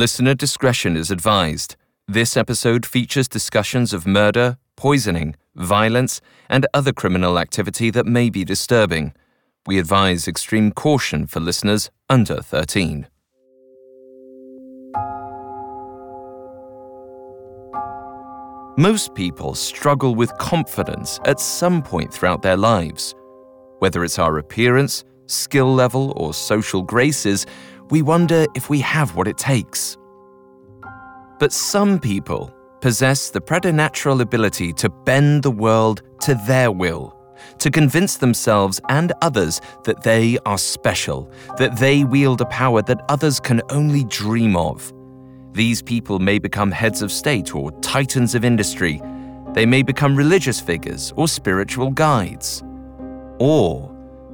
Listener discretion is advised. This episode features discussions of murder, poisoning, violence, and other criminal activity that may be disturbing. We advise extreme caution for listeners under 13. Most people struggle with confidence at some point throughout their lives. Whether it's our appearance, skill level, or social graces, we wonder if we have what it takes. But some people possess the preternatural ability to bend the world to their will, to convince themselves and others that they are special, that they wield a power that others can only dream of. These people may become heads of state or titans of industry. They may become religious figures or spiritual guides. Or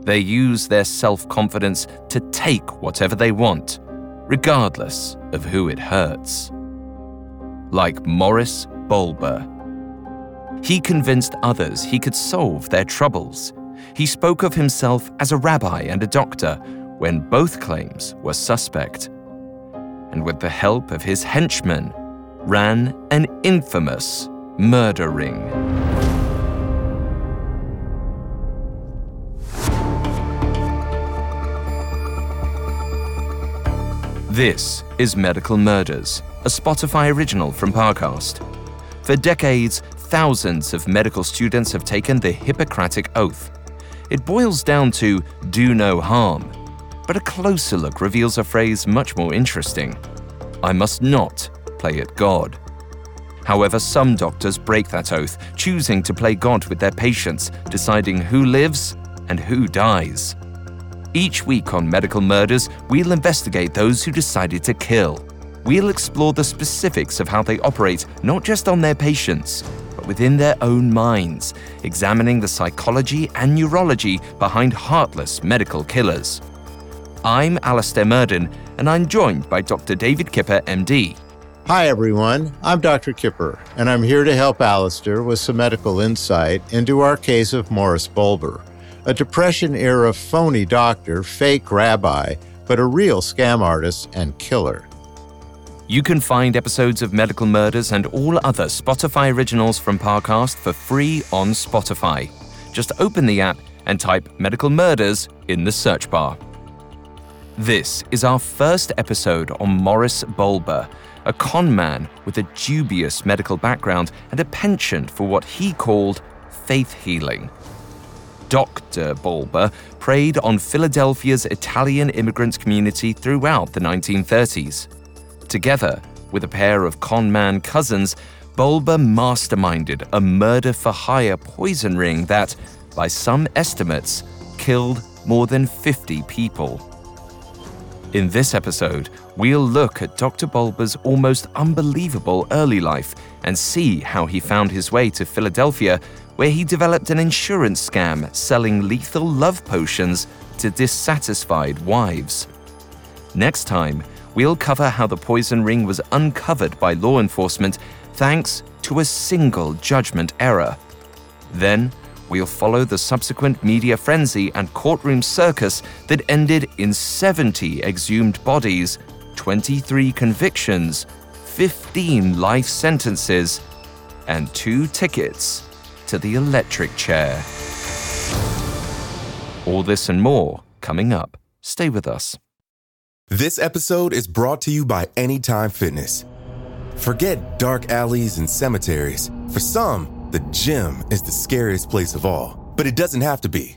they use their self confidence to take whatever they want, regardless of who it hurts. Like Morris Bolber. He convinced others he could solve their troubles. He spoke of himself as a rabbi and a doctor when both claims were suspect and with the help of his henchmen, ran an infamous murder ring. This is Medical Murders, a Spotify original from Parcast. For decades, thousands of medical students have taken the Hippocratic Oath. It boils down to do no harm, but a closer look reveals a phrase much more interesting I must not play at God. However, some doctors break that oath, choosing to play God with their patients, deciding who lives and who dies. Each week on Medical Murders, we'll investigate those who decided to kill. We'll explore the specifics of how they operate, not just on their patients, but within their own minds, examining the psychology and neurology behind heartless medical killers. I'm Alastair Murden, and I'm joined by Dr. David Kipper, MD. Hi, everyone. I'm Dr. Kipper, and I'm here to help Alastair with some medical insight into our case of Morris Bolber, a Depression era phony doctor, fake rabbi, but a real scam artist and killer. You can find episodes of Medical Murders and all other Spotify originals from Parcast for free on Spotify. Just open the app and type Medical Murders in the search bar. This is our first episode on Morris Bolber, a con man with a dubious medical background and a penchant for what he called faith healing. Dr. Bolber preyed on Philadelphia's Italian immigrant community throughout the 1930s. Together with a pair of con man cousins, Bolber masterminded a murder for hire poison ring that, by some estimates, killed more than 50 people. In this episode, we'll look at Dr. Bolber's almost unbelievable early life and see how he found his way to Philadelphia, where he developed an insurance scam selling lethal love potions to dissatisfied wives. Next time, we'll cover how the poison ring was uncovered by law enforcement thanks to a single judgment error. Then, we'll follow the subsequent media frenzy and courtroom circus that ended in 70 exhumed bodies, 23 convictions, 15 life sentences, and two tickets to the electric chair. All this and more coming up. Stay with us. This episode is brought to you by Anytime Fitness. Forget dark alleys and cemeteries. For some, the gym is the scariest place of all, but it doesn't have to be.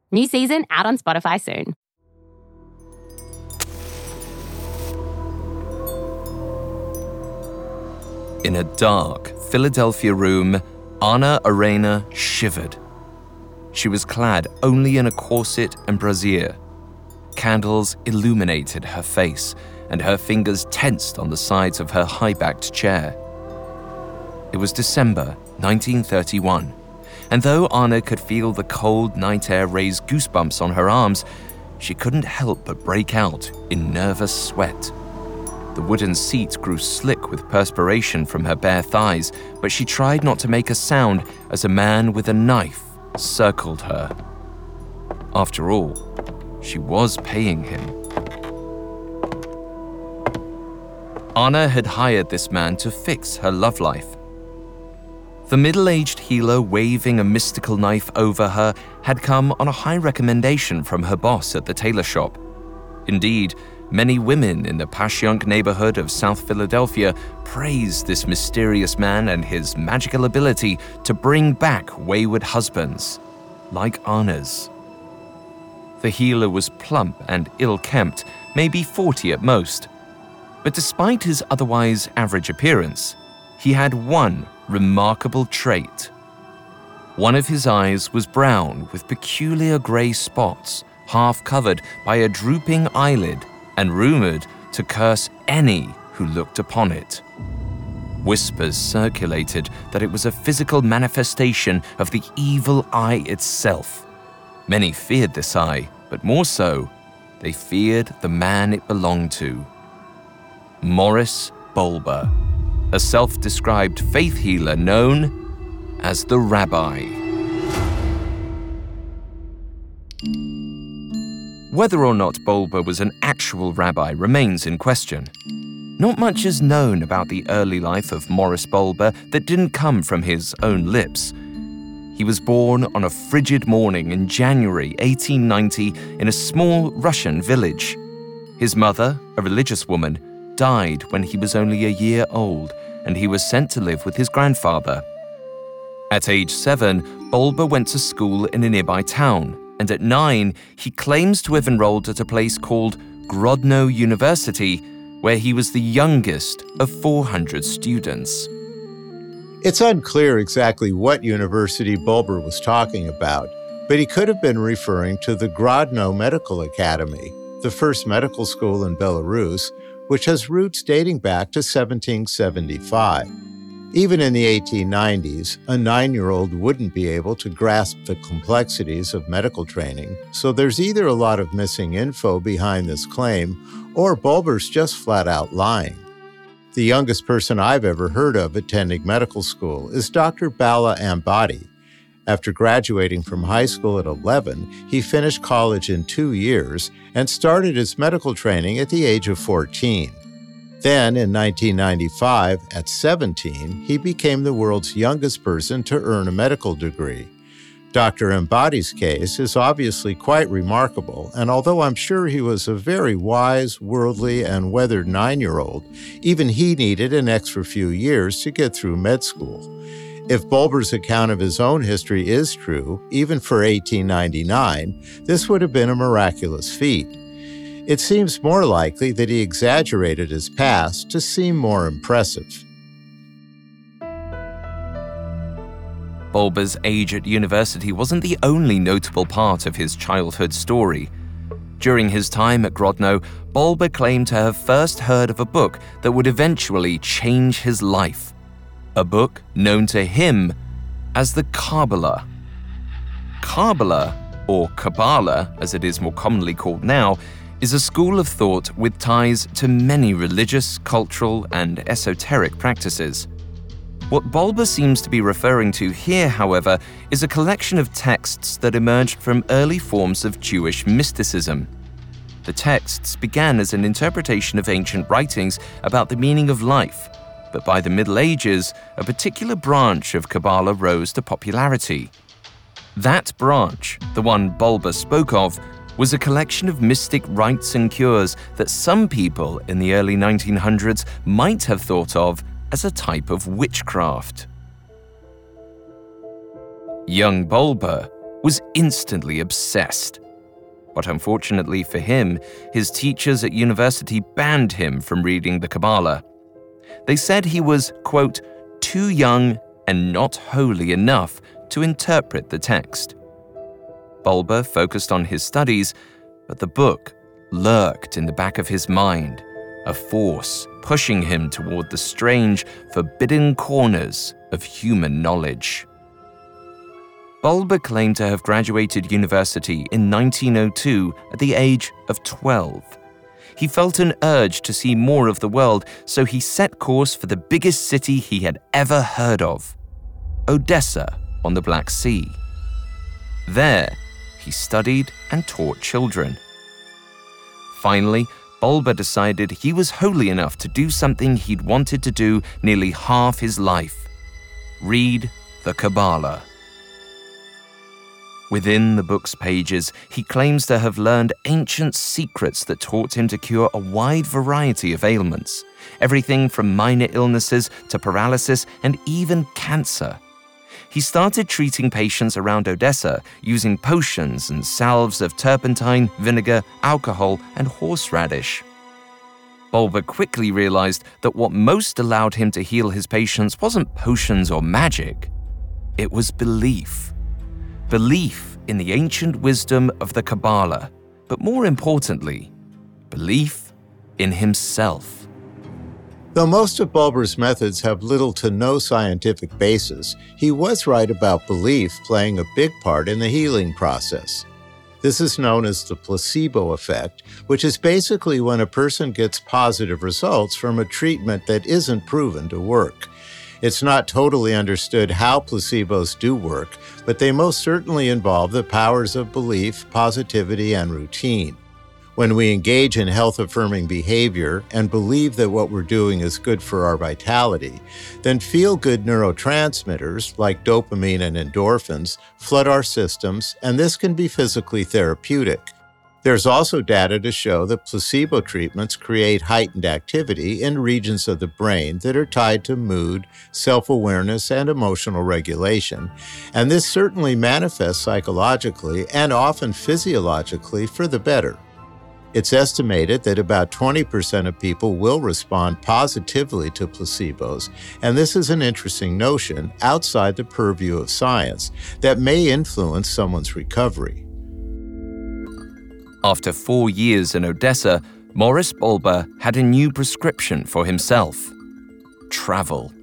New season out on Spotify soon. In a dark Philadelphia room, Anna Arena shivered. She was clad only in a corset and brassiere. Candles illuminated her face, and her fingers tensed on the sides of her high backed chair. It was December 1931, and though Anna could feel the cold night air raise goosebumps on her arms, she couldn't help but break out in nervous sweat. The wooden seat grew slick with perspiration from her bare thighs, but she tried not to make a sound as a man with a knife circled her. After all, she was paying him. Anna had hired this man to fix her love life. The middle aged healer waving a mystical knife over her had come on a high recommendation from her boss at the tailor shop. Indeed, many women in the Passyunk neighborhood of South Philadelphia praised this mysterious man and his magical ability to bring back wayward husbands, like Anna's. The healer was plump and ill kempt, maybe 40 at most. But despite his otherwise average appearance, he had one remarkable trait. One of his eyes was brown with peculiar grey spots, half covered by a drooping eyelid, and rumored to curse any who looked upon it. Whispers circulated that it was a physical manifestation of the evil eye itself. Many feared this eye, but more so, they feared the man it belonged to. Morris Bolber a self described faith healer known as the Rabbi. Whether or not Bolber was an actual rabbi remains in question. Not much is known about the early life of Morris Bolber that didn't come from his own lips. He was born on a frigid morning in January 1890 in a small Russian village. His mother, a religious woman, died when he was only a year old, and he was sent to live with his grandfather. At age seven, Bolber went to school in a nearby town, and at nine, he claims to have enrolled at a place called Grodno University, where he was the youngest of 400 students. It's unclear exactly what university Bolber was talking about, but he could have been referring to the Grodno Medical Academy, the first medical school in Belarus, which has roots dating back to 1775. Even in the 1890s, a nine year old wouldn't be able to grasp the complexities of medical training, so there's either a lot of missing info behind this claim, or Bolber's just flat out lying. The youngest person I've ever heard of attending medical school is Dr. Bala Ambati, after graduating from high school at 11, he finished college in two years and started his medical training at the age of 14. Then, in 1995, at 17, he became the world's youngest person to earn a medical degree. Dr. Ambati's case is obviously quite remarkable, and although I'm sure he was a very wise, worldly, and weathered nine year old, even he needed an extra few years to get through med school. If Bolber's account of his own history is true, even for 1899, this would have been a miraculous feat. It seems more likely that he exaggerated his past to seem more impressive. Bolber's age at university wasn't the only notable part of his childhood story. During his time at Grodno, Bolber claimed to have first heard of a book that would eventually change his life a book known to him as the Kabbalah. Kabbalah, or Kabbalah as it is more commonly called now, is a school of thought with ties to many religious, cultural, and esoteric practices. What Bolber seems to be referring to here, however, is a collection of texts that emerged from early forms of Jewish mysticism. The texts began as an interpretation of ancient writings about the meaning of life, but by the Middle Ages, a particular branch of Kabbalah rose to popularity. That branch, the one Bolber spoke of, was a collection of mystic rites and cures that some people in the early 1900s might have thought of as a type of witchcraft. Young Bolber was instantly obsessed. But unfortunately for him, his teachers at university banned him from reading the Kabbalah. They said he was, quote, too young and not holy enough to interpret the text. Bolber focused on his studies, but the book lurked in the back of his mind, a force pushing him toward the strange, forbidden corners of human knowledge. Bolber claimed to have graduated university in 1902 at the age of 12. He felt an urge to see more of the world, so he set course for the biggest city he had ever heard of Odessa on the Black Sea. There, he studied and taught children. Finally, Bolber decided he was holy enough to do something he'd wanted to do nearly half his life read the Kabbalah. Within the book's pages, he claims to have learned ancient secrets that taught him to cure a wide variety of ailments, everything from minor illnesses to paralysis and even cancer. He started treating patients around Odessa using potions and salves of turpentine, vinegar, alcohol, and horseradish. Bolber quickly realized that what most allowed him to heal his patients wasn't potions or magic, it was belief belief in the ancient wisdom of the Kabbalah, but more importantly, belief in himself. Though most of Bolber's methods have little to no scientific basis, he was right about belief playing a big part in the healing process. This is known as the placebo effect, which is basically when a person gets positive results from a treatment that isn't proven to work. It's not totally understood how placebos do work, but they most certainly involve the powers of belief, positivity, and routine. When we engage in health affirming behavior and believe that what we're doing is good for our vitality, then feel good neurotransmitters like dopamine and endorphins flood our systems, and this can be physically therapeutic. There's also data to show that placebo treatments create heightened activity in regions of the brain that are tied to mood, self awareness, and emotional regulation. And this certainly manifests psychologically and often physiologically for the better. It's estimated that about 20% of people will respond positively to placebos, and this is an interesting notion outside the purview of science that may influence someone's recovery. After four years in Odessa, Morris Bolber had a new prescription for himself travel.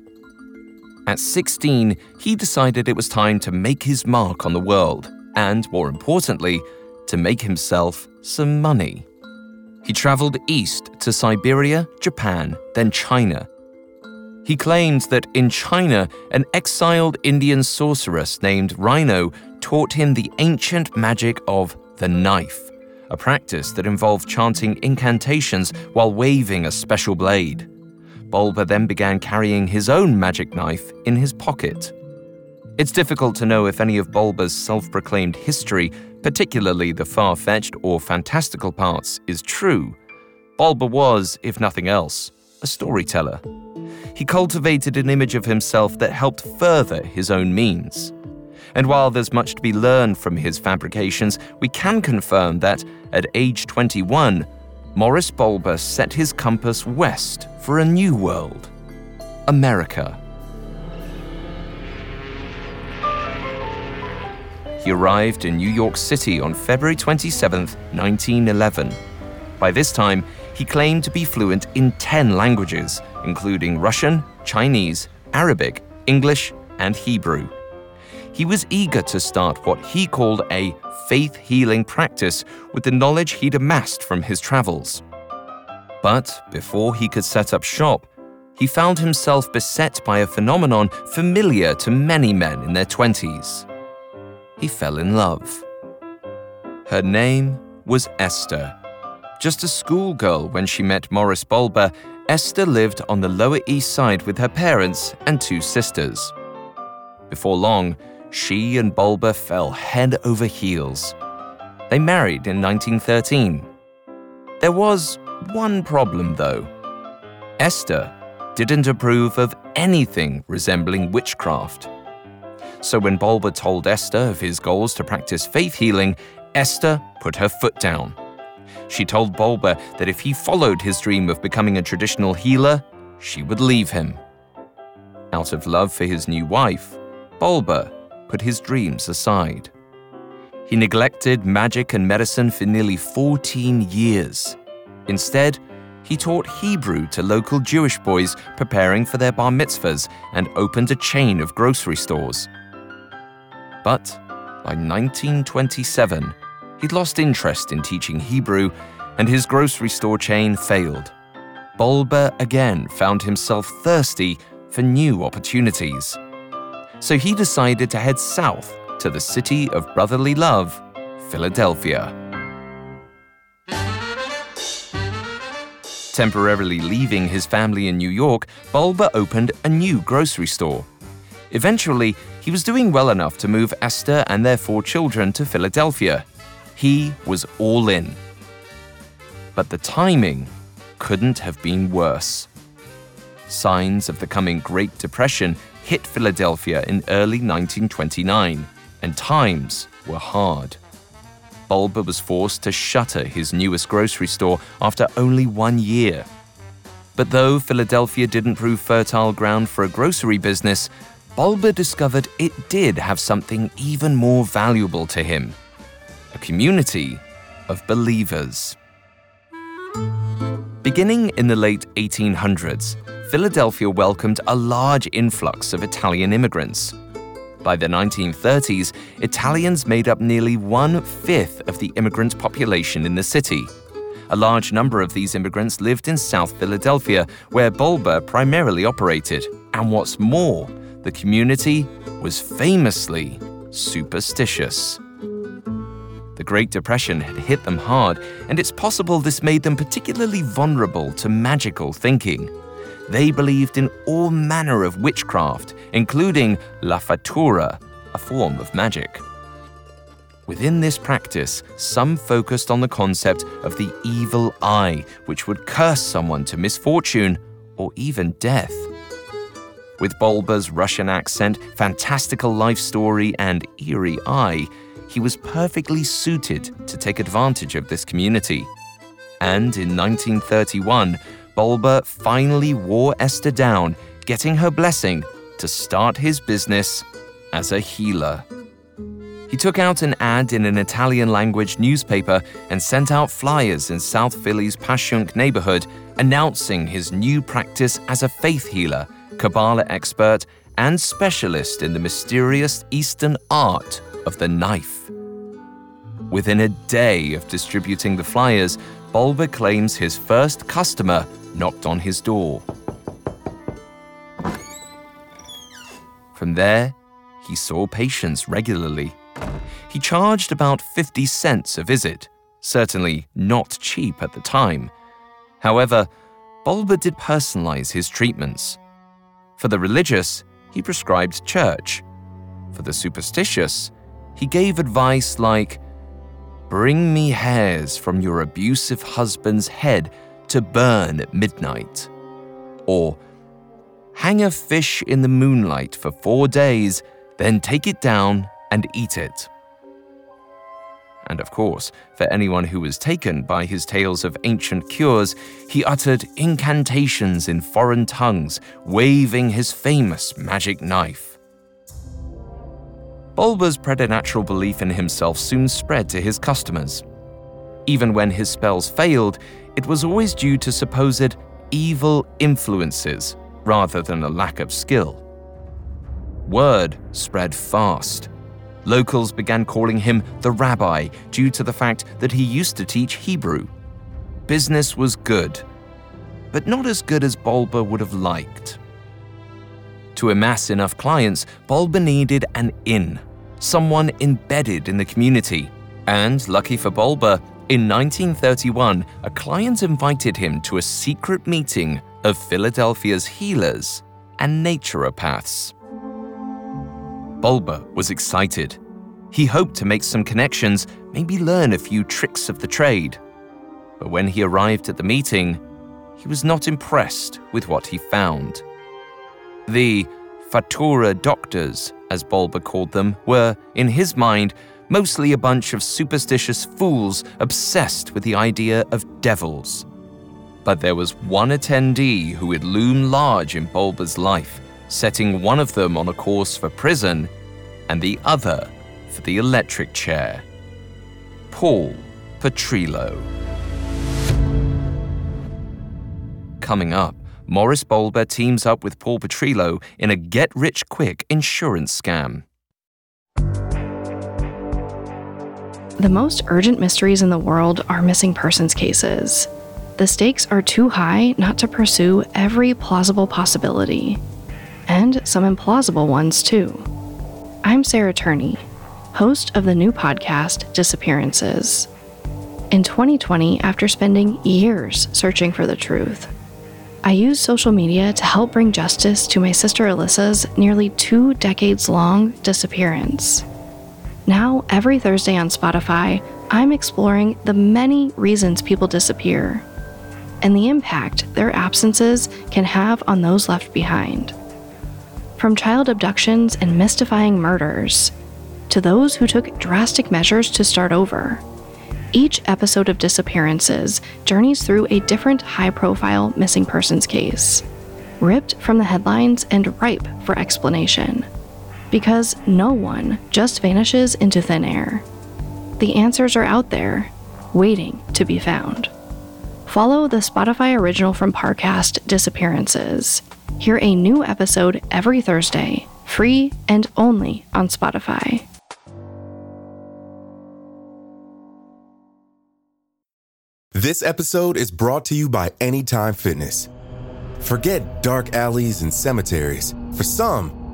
At 16, he decided it was time to make his mark on the world, and more importantly, to make himself some money. He traveled east to Siberia, Japan, then China. He claimed that in China, an exiled Indian sorceress named Rhino taught him the ancient magic of the knife a practice that involved chanting incantations while waving a special blade. Bolber then began carrying his own magic knife in his pocket. It's difficult to know if any of Bolber's self proclaimed history, particularly the far fetched or fantastical parts, is true. Bolber was, if nothing else, a storyteller. He cultivated an image of himself that helped further his own means. And while there's much to be learned from his fabrications, we can confirm that, at age 21, Morris Bolber set his compass west for a new world America. He arrived in New York City on February 27, 1911. By this time, he claimed to be fluent in 10 languages, including Russian, Chinese, Arabic, English, and Hebrew he was eager to start what he called a faith healing practice with the knowledge he'd amassed from his travels. But before he could set up shop, he found himself beset by a phenomenon familiar to many men in their 20s. He fell in love. Her name was Esther. Just a schoolgirl when she met Morris Bolber, Esther lived on the Lower East Side with her parents and two sisters. Before long, she and Bolber fell head over heels. They married in 1913. There was one problem, though. Esther didn't approve of anything resembling witchcraft. So when Bolber told Esther of his goals to practice faith healing, Esther put her foot down. She told Bolber that if he followed his dream of becoming a traditional healer, she would leave him. Out of love for his new wife, Bolber put his dreams aside. He neglected magic and medicine for nearly 14 years. Instead, he taught Hebrew to local Jewish boys preparing for their bar mitzvahs and opened a chain of grocery stores. But by 1927, he'd lost interest in teaching Hebrew and his grocery store chain failed. Bolber again found himself thirsty for new opportunities. So he decided to head south to the city of brotherly love, Philadelphia. Temporarily leaving his family in New York, Bolber opened a new grocery store. Eventually, he was doing well enough to move Esther and their four children to Philadelphia. He was all in. But the timing couldn't have been worse. Signs of the coming Great Depression hit Philadelphia in early 1929, and times were hard. Bolber was forced to shutter his newest grocery store after only one year. But though Philadelphia didn't prove fertile ground for a grocery business, Bolber discovered it did have something even more valuable to him a community of believers. Beginning in the late 1800s, Philadelphia welcomed a large influx of Italian immigrants. By the 1930s, Italians made up nearly one fifth of the immigrant population in the city. A large number of these immigrants lived in South Philadelphia, where Bolber primarily operated. And what's more, the community was famously superstitious. The Great Depression had hit them hard, and it's possible this made them particularly vulnerable to magical thinking. They believed in all manner of witchcraft, including la Fattura, a form of magic. Within this practice, some focused on the concept of the evil eye, which would curse someone to misfortune or even death. With Bolber's Russian accent, fantastical life story, and eerie eye, he was perfectly suited to take advantage of this community. And in 1931, Bolber finally wore Esther down, getting her blessing to start his business as a healer. He took out an ad in an Italian language newspaper and sent out flyers in South Philly's Passyunk neighborhood announcing his new practice as a faith healer, Kabbalah expert, and specialist in the mysterious Eastern art of the knife. Within a day of distributing the flyers, Bolber claims his first customer knocked on his door. From there, he saw patients regularly. He charged about 50 cents a visit, certainly not cheap at the time. However, Bolber did personalize his treatments. For the religious, he prescribed church. For the superstitious, he gave advice like Bring me hairs from your abusive husband's head to burn at midnight. Or, hang a fish in the moonlight for four days, then take it down and eat it. And of course, for anyone who was taken by his tales of ancient cures, he uttered incantations in foreign tongues, waving his famous magic knife. Bolber's preternatural belief in himself soon spread to his customers. Even when his spells failed, it was always due to supposed evil influences rather than a lack of skill. Word spread fast. Locals began calling him the rabbi due to the fact that he used to teach Hebrew. Business was good. but not as good as Bolber would have liked. To amass enough clients, Bolber needed an inn, someone embedded in the community. And lucky for Bolber, in 1931, a client invited him to a secret meeting of Philadelphia's healers and naturopaths. Bolber was excited. He hoped to make some connections, maybe learn a few tricks of the trade. But when he arrived at the meeting, he was not impressed with what he found. The Fattura doctors, as Bolber called them, were, in his mind, mostly a bunch of superstitious fools obsessed with the idea of devils. But there was one attendee who would loom large in Bolber's life, setting one of them on a course for prison and the other for the electric chair. Paul Petrillo. Coming up, Morris Bolber teams up with Paul Petrillo in a get rich quick insurance scam. The most urgent mysteries in the world are missing persons cases. The stakes are too high not to pursue every plausible possibility, and some implausible ones too. I'm Sarah Turney, host of the new podcast Disappearances. In 2020, after spending years searching for the truth, I used social media to help bring justice to my sister Alyssa's nearly two decades long disappearance. Now, every Thursday on Spotify, I'm exploring the many reasons people disappear and the impact their absences can have on those left behind. From child abductions and mystifying murders to those who took drastic measures to start over. Each episode of Disappearances journeys through a different high profile missing persons case, ripped from the headlines and ripe for explanation. Because no one just vanishes into thin air. The answers are out there, waiting to be found. Follow the Spotify original from Parcast Disappearances. Hear a new episode every Thursday, free and only on Spotify. This episode is brought to you by Anytime Fitness. Forget dark alleys and cemeteries. For some,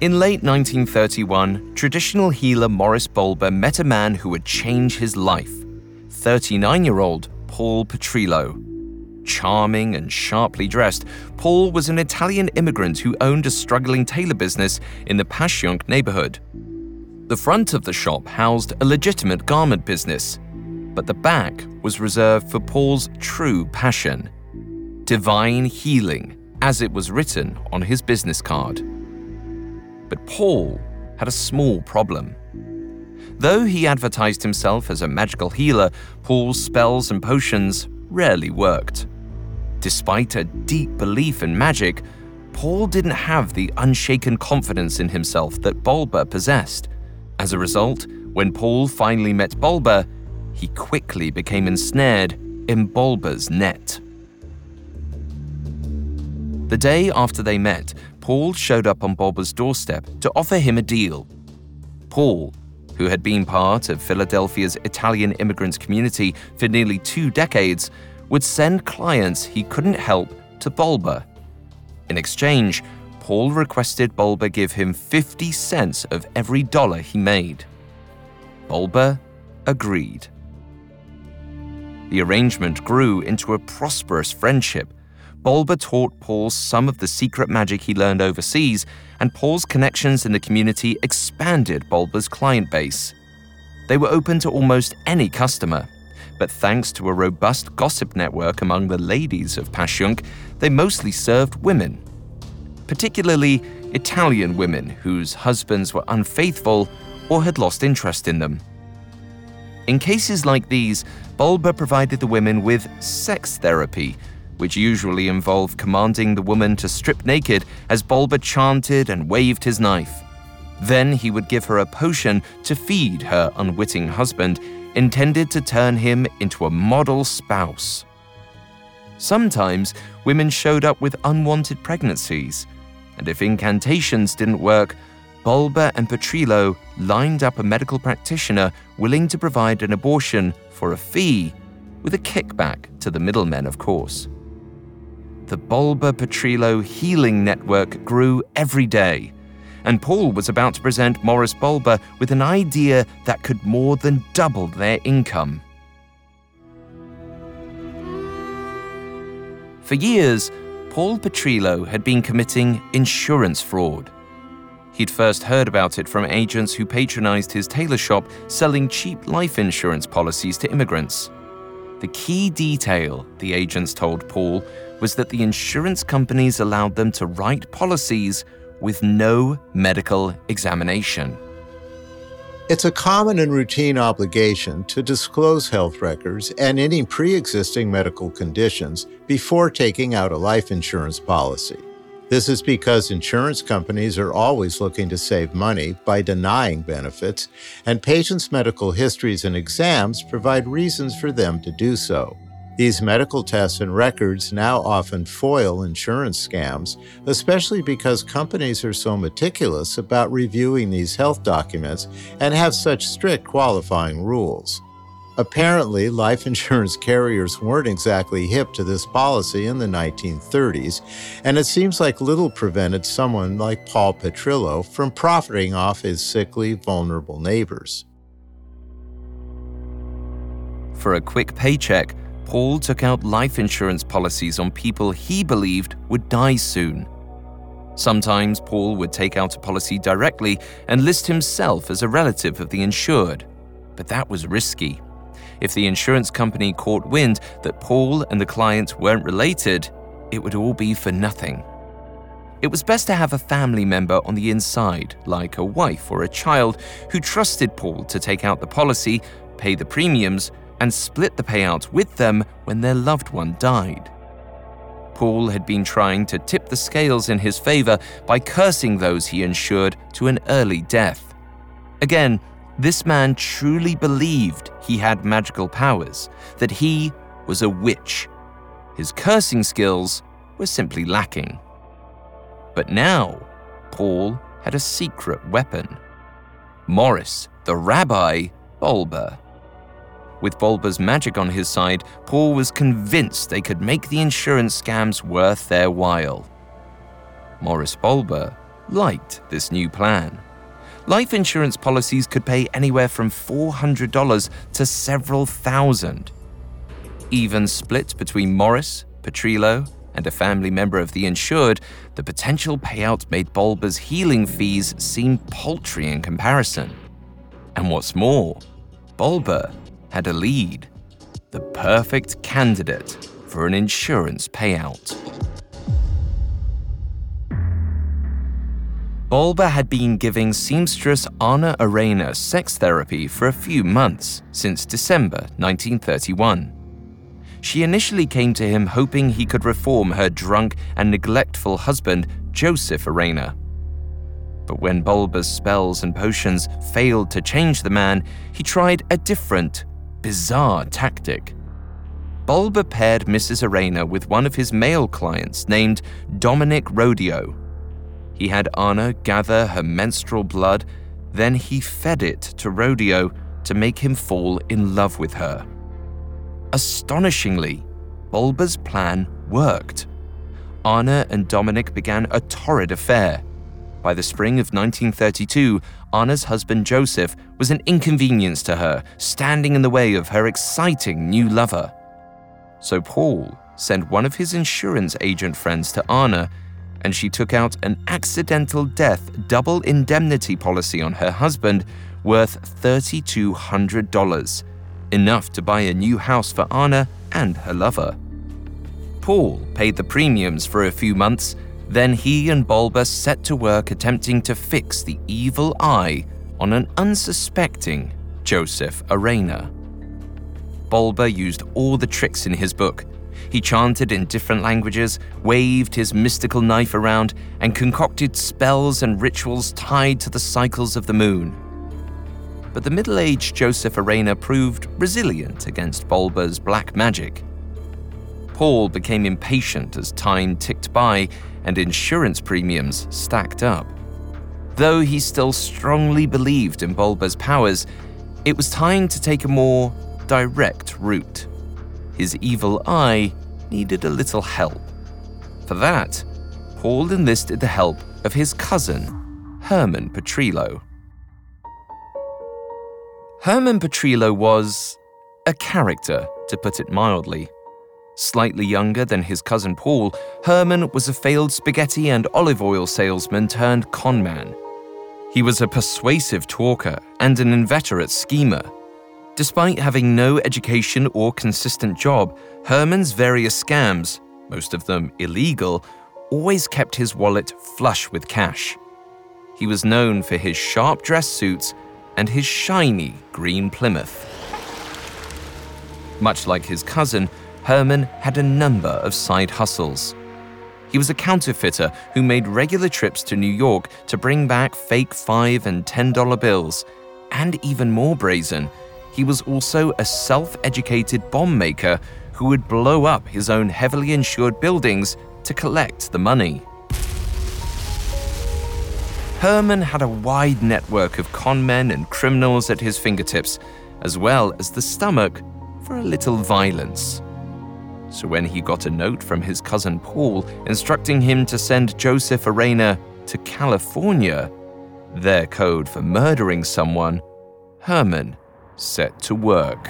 In late 1931, traditional healer Morris Bolber met a man who would change his life 39 year old Paul Petrillo. Charming and sharply dressed, Paul was an Italian immigrant who owned a struggling tailor business in the Passyunk neighborhood. The front of the shop housed a legitimate garment business, but the back was reserved for Paul's true passion divine healing, as it was written on his business card. But Paul had a small problem. Though he advertised himself as a magical healer, Paul's spells and potions rarely worked. Despite a deep belief in magic, Paul didn't have the unshaken confidence in himself that Bolber possessed. As a result, when Paul finally met Bolber, he quickly became ensnared in Bolber's net. The day after they met, Paul showed up on Bolber's doorstep to offer him a deal. Paul, who had been part of Philadelphia's Italian immigrant community for nearly two decades, would send clients he couldn't help to Bolber. In exchange, Paul requested Bolber give him 50 cents of every dollar he made. Bolber agreed. The arrangement grew into a prosperous friendship Bolber taught Paul some of the secret magic he learned overseas, and Paul's connections in the community expanded Bolber's client base. They were open to almost any customer, but thanks to a robust gossip network among the ladies of Passyunk, they mostly served women, particularly Italian women whose husbands were unfaithful or had lost interest in them. In cases like these, Bolber provided the women with sex therapy which usually involved commanding the woman to strip naked as Bolber chanted and waved his knife. Then he would give her a potion to feed her unwitting husband, intended to turn him into a model spouse. Sometimes women showed up with unwanted pregnancies, and if incantations didn't work, Bolber and Petrillo lined up a medical practitioner willing to provide an abortion for a fee, with a kickback to the middlemen, of course. The Bolber Petrillo Healing Network grew every day, and Paul was about to present Morris Bolber with an idea that could more than double their income. For years, Paul Petrillo had been committing insurance fraud. He'd first heard about it from agents who patronized his tailor shop selling cheap life insurance policies to immigrants. The key detail, the agents told Paul, was that the insurance companies allowed them to write policies with no medical examination. It's a common and routine obligation to disclose health records and any pre existing medical conditions before taking out a life insurance policy. This is because insurance companies are always looking to save money by denying benefits, and patients' medical histories and exams provide reasons for them to do so. These medical tests and records now often foil insurance scams, especially because companies are so meticulous about reviewing these health documents and have such strict qualifying rules. Apparently, life insurance carriers weren't exactly hip to this policy in the 1930s, and it seems like little prevented someone like Paul Petrillo from profiting off his sickly, vulnerable neighbors. For a quick paycheck, Paul took out life insurance policies on people he believed would die soon. Sometimes Paul would take out a policy directly and list himself as a relative of the insured, but that was risky. If the insurance company caught wind that Paul and the client weren't related, it would all be for nothing. It was best to have a family member on the inside, like a wife or a child, who trusted Paul to take out the policy, pay the premiums, and split the payout with them when their loved one died. Paul had been trying to tip the scales in his favor by cursing those he insured to an early death. Again, this man truly believed he had magical powers, that he was a witch. His cursing skills were simply lacking. But now, Paul had a secret weapon. Morris, the rabbi, Bolber. With Bolber's magic on his side, Paul was convinced they could make the insurance scams worth their while. Morris Bolber liked this new plan. Life insurance policies could pay anywhere from $400 to several thousand. Even split between Morris, Petrillo, and a family member of the insured, the potential payout made Bolber's healing fees seem paltry in comparison. And what's more, Bolber had a lead the perfect candidate for an insurance payout. Bolber had been giving seamstress Anna Arena sex therapy for a few months, since December 1931. She initially came to him hoping he could reform her drunk and neglectful husband, Joseph Arena. But when Bolber's spells and potions failed to change the man, he tried a different, bizarre tactic. Bolber paired Mrs. Arena with one of his male clients named Dominic Rodeo. He had Anna gather her menstrual blood, then he fed it to Rodeo to make him fall in love with her. Astonishingly, Bolber's plan worked. Anna and Dominic began a torrid affair. By the spring of 1932, Anna's husband Joseph was an inconvenience to her, standing in the way of her exciting new lover. So Paul sent one of his insurance agent friends to Anna, and she took out an accidental death double indemnity policy on her husband worth $3,200, enough to buy a new house for Anna and her lover. Paul paid the premiums for a few months then he and Bolber set to work attempting to fix the evil eye on an unsuspecting Joseph Arena. Bolber used all the tricks in his book. He chanted in different languages, waved his mystical knife around, and concocted spells and rituals tied to the cycles of the moon. But the middle aged Joseph Arena proved resilient against Bolber's black magic. Paul became impatient as time ticked by and insurance premiums stacked up. Though he still strongly believed in Bolber's powers, it was time to take a more direct route. His evil eye needed a little help. For that, Paul enlisted the help of his cousin, Herman Petrillo. Herman Petrillo was a character, to put it mildly. Slightly younger than his cousin Paul, Herman was a failed spaghetti and olive oil salesman turned conman. He was a persuasive talker and an inveterate schemer. Despite having no education or consistent job, Herman's various scams, most of them illegal, always kept his wallet flush with cash. He was known for his sharp dress suits and his shiny green Plymouth. Much like his cousin, Herman had a number of side hustles. He was a counterfeiter who made regular trips to New York to bring back fake 5 and $10 bills. And even more brazen, he was also a self educated bomb maker who would blow up his own heavily insured buildings to collect the money. Herman had a wide network of conmen and criminals at his fingertips, as well as the stomach for a little violence. So when he got a note from his cousin Paul instructing him to send Joseph Arena to California, their code for murdering someone, Herman set to work.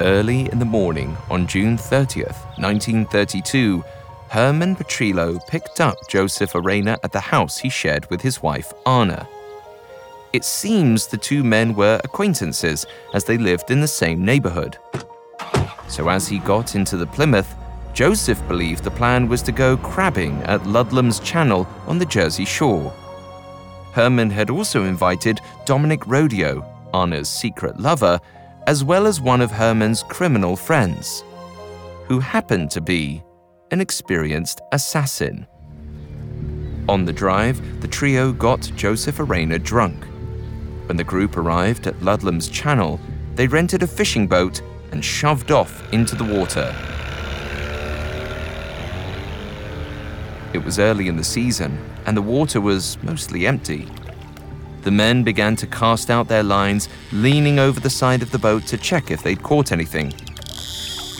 Early in the morning on June 30th, 1932, Herman Petrillo picked up Joseph Arena at the house he shared with his wife Anna. It seems the two men were acquaintances as they lived in the same neighborhood. So as he got into the Plymouth, Joseph believed the plan was to go crabbing at Ludlam's Channel on the Jersey Shore. Herman had also invited Dominic Rodeo, Anna's secret lover, as well as one of Herman's criminal friends, who happened to be an experienced assassin. On the drive, the trio got Joseph Arena drunk. When the group arrived at Ludlam's Channel, they rented a fishing boat and shoved off into the water. It was early in the season, and the water was mostly empty. The men began to cast out their lines, leaning over the side of the boat to check if they'd caught anything.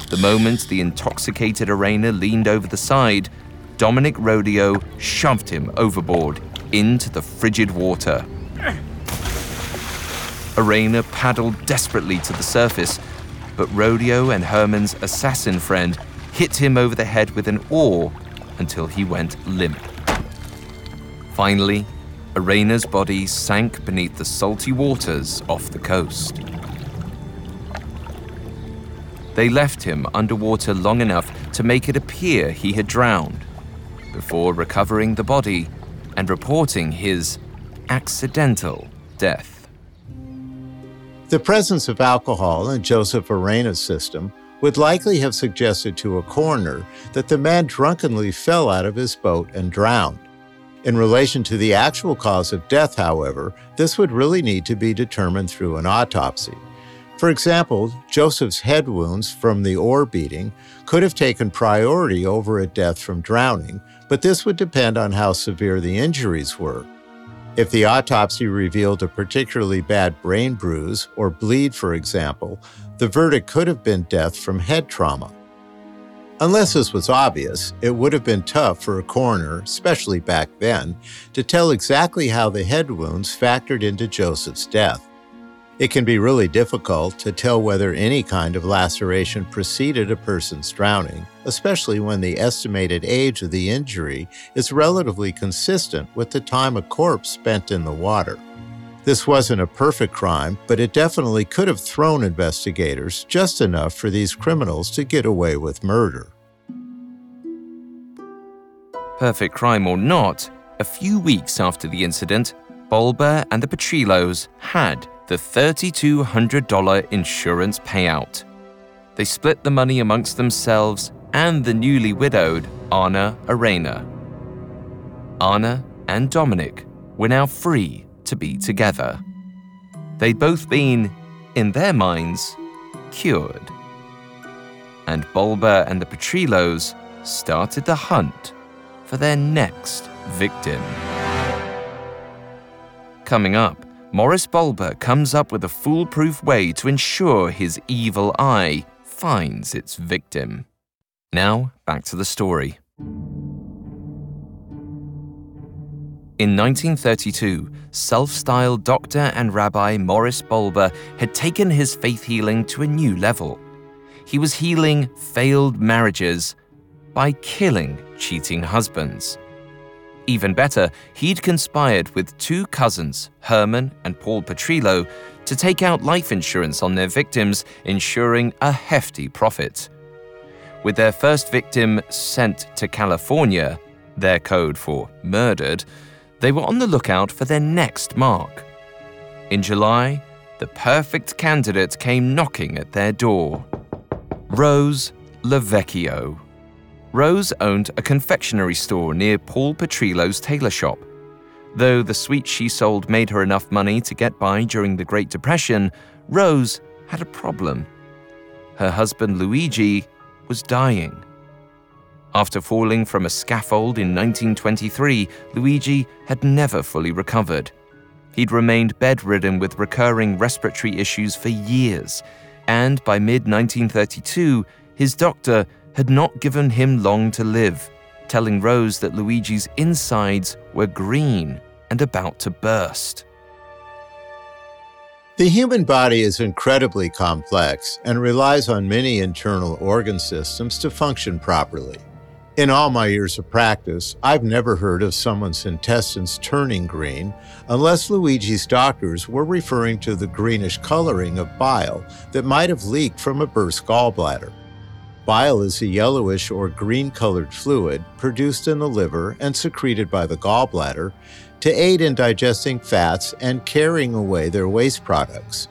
The moment the intoxicated Arena leaned over the side, Dominic Rodeo shoved him overboard into the frigid water. Arena paddled desperately to the surface, but Rodeo and Herman's assassin friend hit him over the head with an oar until he went limp. Finally, Arena's body sank beneath the salty waters off the coast. They left him underwater long enough to make it appear he had drowned, before recovering the body and reporting his accidental death. The presence of alcohol in Joseph Arena's system would likely have suggested to a coroner that the man drunkenly fell out of his boat and drowned. In relation to the actual cause of death, however, this would really need to be determined through an autopsy. For example, Joseph's head wounds from the oar beating could have taken priority over a death from drowning, but this would depend on how severe the injuries were. If the autopsy revealed a particularly bad brain bruise or bleed, for example, the verdict could have been death from head trauma. Unless this was obvious, it would have been tough for a coroner, especially back then, to tell exactly how the head wounds factored into Joseph's death. It can be really difficult to tell whether any kind of laceration preceded a person's drowning, especially when the estimated age of the injury is relatively consistent with the time a corpse spent in the water. This wasn't a perfect crime, but it definitely could have thrown investigators just enough for these criminals to get away with murder. Perfect crime or not, a few weeks after the incident, Bolber and the Petrillos had the $3,200 insurance payout. They split the money amongst themselves and the newly widowed Anna Arena. Anna and Dominic were now free to be together. They'd both been, in their minds, cured. And Bolber and the Petrillos started the hunt for their next victim. Coming up, Morris Bolber comes up with a foolproof way to ensure his evil eye finds its victim. Now, back to the story. In 1932, self styled doctor and rabbi Morris Bolber had taken his faith healing to a new level. He was healing failed marriages by killing cheating husbands. Even better, he'd conspired with two cousins, Herman and Paul Petrillo, to take out life insurance on their victims, ensuring a hefty profit. With their first victim sent to California, their code for murdered, they were on the lookout for their next mark. In July, the perfect candidate came knocking at their door Rose Lavecchio. Rose owned a confectionery store near Paul Petrillo's tailor shop. Though the sweets she sold made her enough money to get by during the Great Depression, Rose had a problem. Her husband Luigi was dying. After falling from a scaffold in 1923, Luigi had never fully recovered. He'd remained bedridden with recurring respiratory issues for years, and by mid 1932, his doctor had not given him long to live, telling Rose that Luigi's insides were green and about to burst. The human body is incredibly complex and relies on many internal organ systems to function properly. In all my years of practice, I've never heard of someone's intestines turning green unless Luigi's doctors were referring to the greenish coloring of bile that might have leaked from a burst gallbladder. Bile is a yellowish or green colored fluid produced in the liver and secreted by the gallbladder to aid in digesting fats and carrying away their waste products.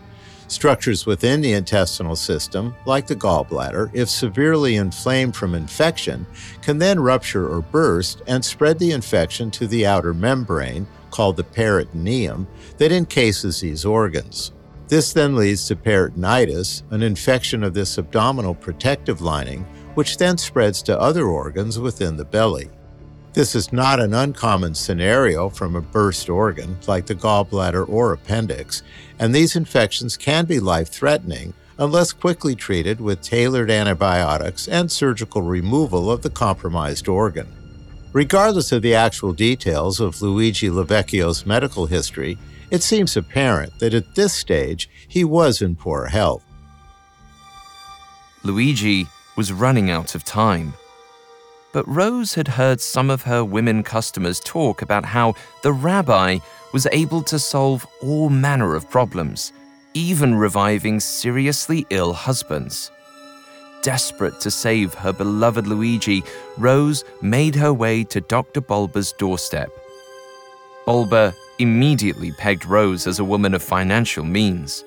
Structures within the intestinal system, like the gallbladder, if severely inflamed from infection, can then rupture or burst and spread the infection to the outer membrane, called the peritoneum, that encases these organs. This then leads to peritonitis, an infection of this abdominal protective lining, which then spreads to other organs within the belly. This is not an uncommon scenario from a burst organ like the gallbladder or appendix, and these infections can be life threatening unless quickly treated with tailored antibiotics and surgical removal of the compromised organ. Regardless of the actual details of Luigi Lavecchio's medical history, it seems apparent that at this stage he was in poor health. Luigi was running out of time. But Rose had heard some of her women customers talk about how the rabbi was able to solve all manner of problems, even reviving seriously ill husbands. Desperate to save her beloved Luigi, Rose made her way to Dr. Bolber's doorstep. Bolber immediately pegged Rose as a woman of financial means.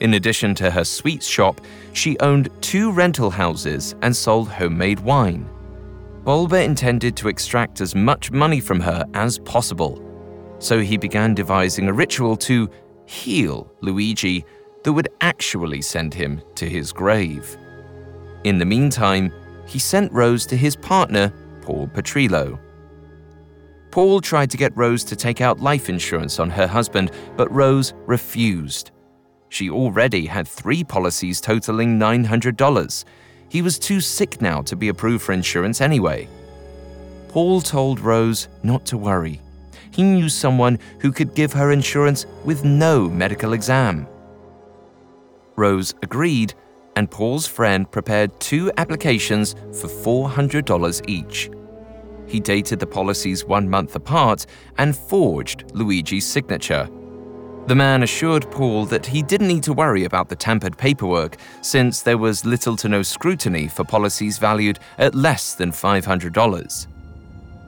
In addition to her sweets shop, she owned two rental houses and sold homemade wine. Bolber intended to extract as much money from her as possible, so he began devising a ritual to heal Luigi that would actually send him to his grave. In the meantime, he sent Rose to his partner, Paul Petrillo. Paul tried to get Rose to take out life insurance on her husband, but Rose refused. She already had three policies totaling $900. He was too sick now to be approved for insurance anyway. Paul told Rose not to worry. He knew someone who could give her insurance with no medical exam. Rose agreed, and Paul's friend prepared two applications for $400 each. He dated the policies one month apart and forged Luigi's signature. The man assured Paul that he didn't need to worry about the tampered paperwork since there was little to no scrutiny for policies valued at less than $500.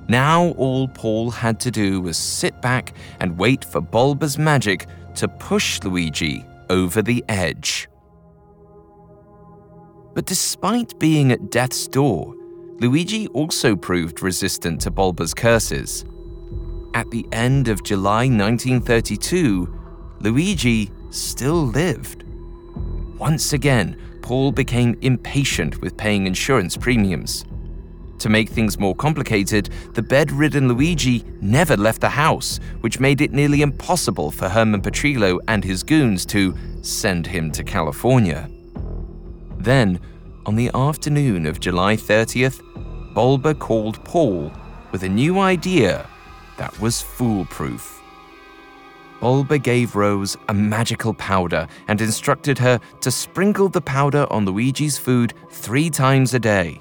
Now all Paul had to do was sit back and wait for Bolber's magic to push Luigi over the edge. But despite being at death's door, Luigi also proved resistant to Bolber's curses. At the end of July 1932, Luigi still lived. Once again, Paul became impatient with paying insurance premiums. To make things more complicated, the bedridden Luigi never left the house, which made it nearly impossible for Herman Petrillo and his goons to send him to California. Then, on the afternoon of July 30th, Bolber called Paul with a new idea that was foolproof. Bolber gave Rose a magical powder and instructed her to sprinkle the powder on Luigi's food three times a day.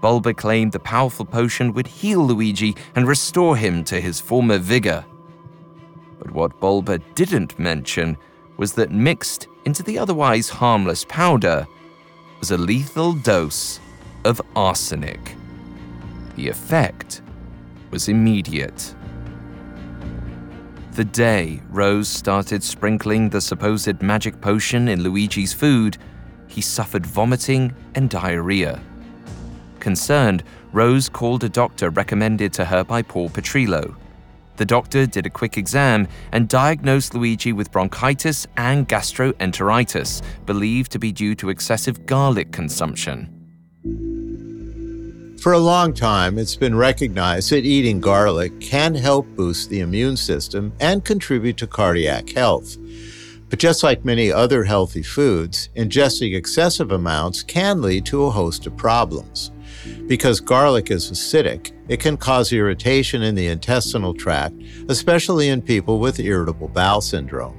Bolber claimed the powerful potion would heal Luigi and restore him to his former vigor. But what Bolber didn't mention was that mixed into the otherwise harmless powder was a lethal dose of arsenic. The effect was immediate. The day Rose started sprinkling the supposed magic potion in Luigi's food, he suffered vomiting and diarrhea. Concerned, Rose called a doctor recommended to her by Paul Petrillo. The doctor did a quick exam and diagnosed Luigi with bronchitis and gastroenteritis, believed to be due to excessive garlic consumption. For a long time, it's been recognized that eating garlic can help boost the immune system and contribute to cardiac health. But just like many other healthy foods, ingesting excessive amounts can lead to a host of problems. Because garlic is acidic, it can cause irritation in the intestinal tract, especially in people with irritable bowel syndrome.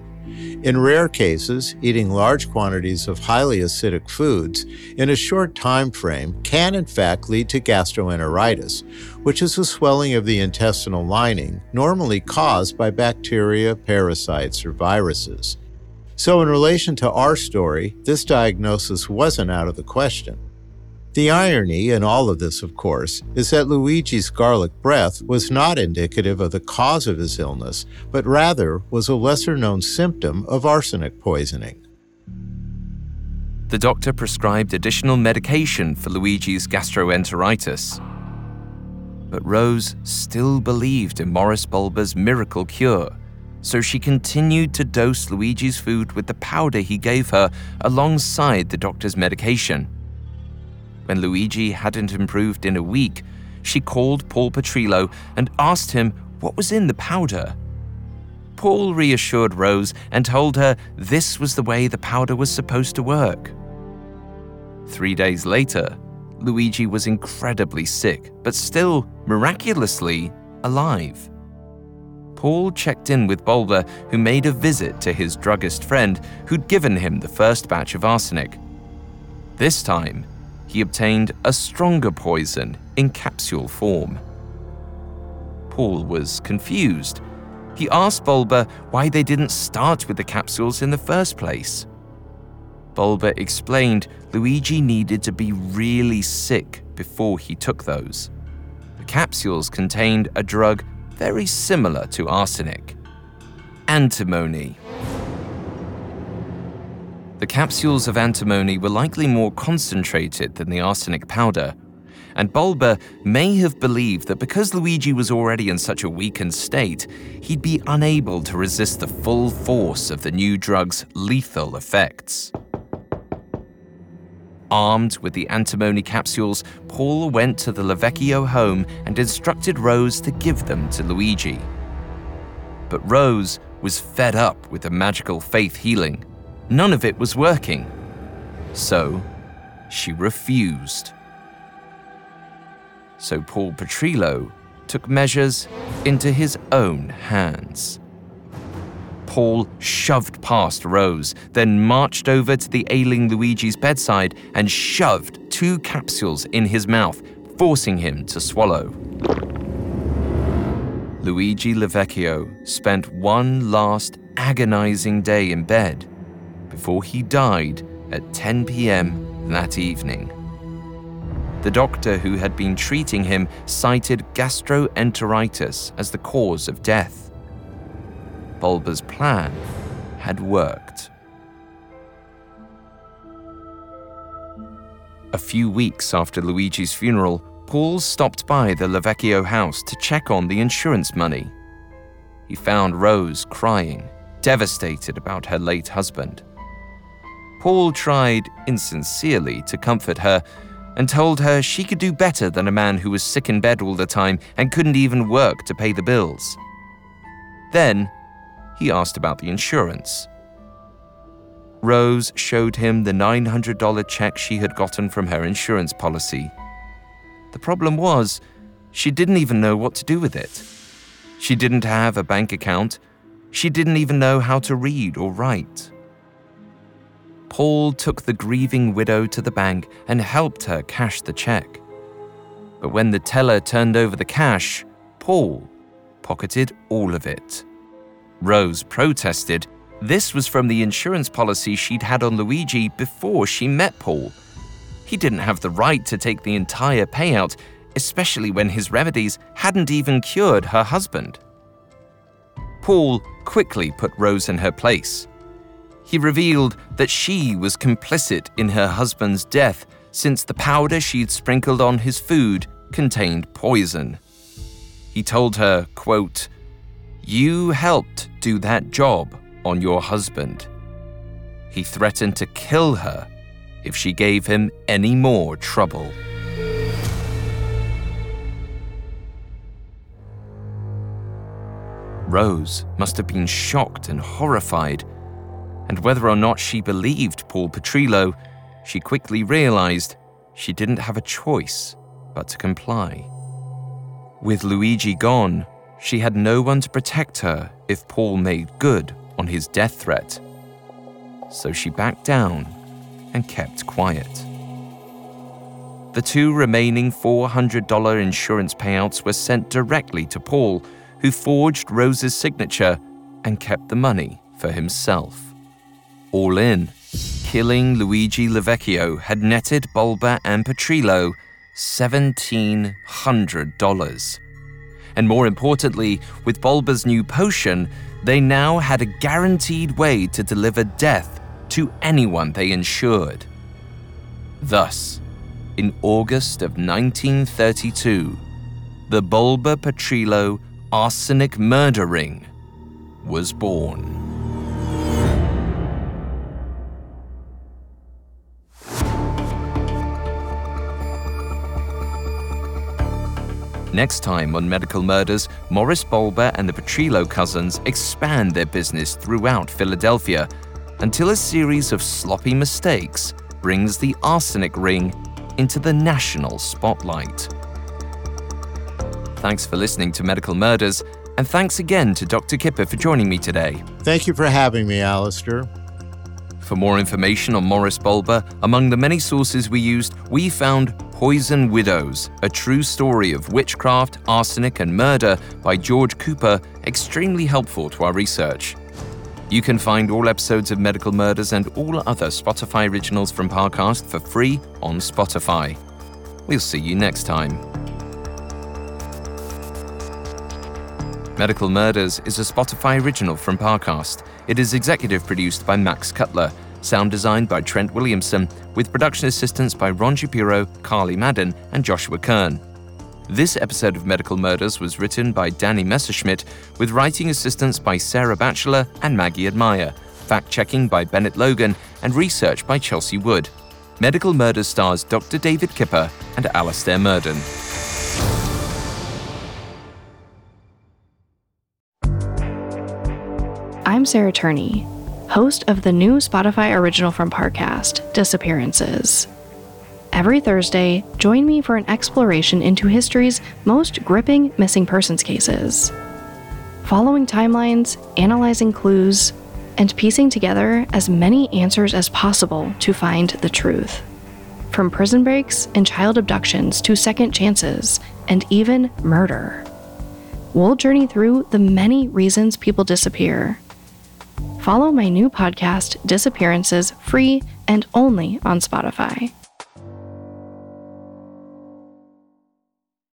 In rare cases, eating large quantities of highly acidic foods in a short time frame can in fact lead to gastroenteritis, which is a swelling of the intestinal lining normally caused by bacteria, parasites, or viruses. So, in relation to our story, this diagnosis wasn't out of the question. The irony in all of this, of course, is that Luigi's garlic breath was not indicative of the cause of his illness, but rather was a lesser known symptom of arsenic poisoning. The doctor prescribed additional medication for Luigi's gastroenteritis. But Rose still believed in Morris Bolber's miracle cure, so she continued to dose Luigi's food with the powder he gave her alongside the doctor's medication. When Luigi hadn't improved in a week, she called Paul Petrillo and asked him what was in the powder. Paul reassured Rose and told her this was the way the powder was supposed to work. Three days later, Luigi was incredibly sick, but still, miraculously, alive. Paul checked in with Bolber, who made a visit to his druggist friend who'd given him the first batch of arsenic. This time, he obtained a stronger poison in capsule form. Paul was confused. He asked Bolber why they didn't start with the capsules in the first place. Bolber explained Luigi needed to be really sick before he took those. The capsules contained a drug very similar to arsenic antimony. The capsules of antimony were likely more concentrated than the arsenic powder, and Bolber may have believed that because Luigi was already in such a weakened state, he'd be unable to resist the full force of the new drug's lethal effects. Armed with the antimony capsules, Paul went to the Lavecchio home and instructed Rose to give them to Luigi. But Rose was fed up with the magical faith healing None of it was working. So, she refused. So Paul Petrillo took measures into his own hands. Paul shoved past Rose, then marched over to the ailing Luigi's bedside and shoved two capsules in his mouth, forcing him to swallow. Luigi Lavecchio spent one last agonizing day in bed before he died at 10 pm that evening. The doctor who had been treating him cited gastroenteritis as the cause of death. Bolber's plan had worked. A few weeks after Luigi's funeral, Paul stopped by the Lavecchio house to check on the insurance money. He found Rose crying, devastated about her late husband. Paul tried insincerely to comfort her and told her she could do better than a man who was sick in bed all the time and couldn't even work to pay the bills. Then, he asked about the insurance. Rose showed him the $900 check she had gotten from her insurance policy. The problem was, she didn't even know what to do with it. She didn't have a bank account. She didn't even know how to read or write. Paul took the grieving widow to the bank and helped her cash the check. But when the teller turned over the cash, Paul pocketed all of it. Rose protested. This was from the insurance policy she'd had on Luigi before she met Paul. He didn't have the right to take the entire payout, especially when his remedies hadn't even cured her husband. Paul quickly put Rose in her place. He revealed that she was complicit in her husband's death since the powder she'd sprinkled on his food contained poison. He told her, quote, You helped do that job on your husband. He threatened to kill her if she gave him any more trouble. Rose must have been shocked and horrified, and whether or not she believed Paul Petrillo, she quickly realized she didn't have a choice but to comply. With Luigi gone, she had no one to protect her if Paul made good on his death threat. So she backed down and kept quiet. The two remaining $400 insurance payouts were sent directly to Paul, who forged Rose's signature and kept the money for himself. All in, killing Luigi Lavecchio had netted Bolber and Petrillo $1,700. And more importantly, with Bolber's new potion, they now had a guaranteed way to deliver death to anyone they insured. Thus, in August of 1932, the Bolber Petrillo arsenic murder ring was born. Next time on Medical Murders, Morris Bolber and the Petrillo cousins expand their business throughout Philadelphia until a series of sloppy mistakes brings the arsenic ring into the national spotlight. Thanks for listening to Medical Murders, and thanks again to Dr. Kipper for joining me today. Thank you for having me, Alastair. For more information on Morris Bolber, among the many sources we used, we found Poison Widows, a true story of witchcraft, arsenic, and murder by George Cooper, extremely helpful to our research. You can find all episodes of Medical Murders and all other Spotify originals from Parcast for free on Spotify. We'll see you next time. Medical Murders is a Spotify original from Parcast. It is executive produced by Max Cutler, sound designed by Trent Williamson, with production assistance by Ron Shapiro, Carly Madden, and Joshua Kern. This episode of Medical Murders was written by Danny Messerschmidt, with writing assistance by Sarah Batchelor and Maggie Admire, fact checking by Bennett Logan, and research by Chelsea Wood. Medical Murders stars Dr. David Kipper and Alastair Murden. I'm Sarah Turney, host of the new Spotify original from Parcast, Disappearances. Every Thursday, join me for an exploration into history's most gripping missing persons cases. Following timelines, analyzing clues, and piecing together as many answers as possible to find the truth. From prison breaks and child abductions to second chances and even murder. We'll journey through the many reasons people disappear Follow my new podcast, Disappearances, free and only on Spotify.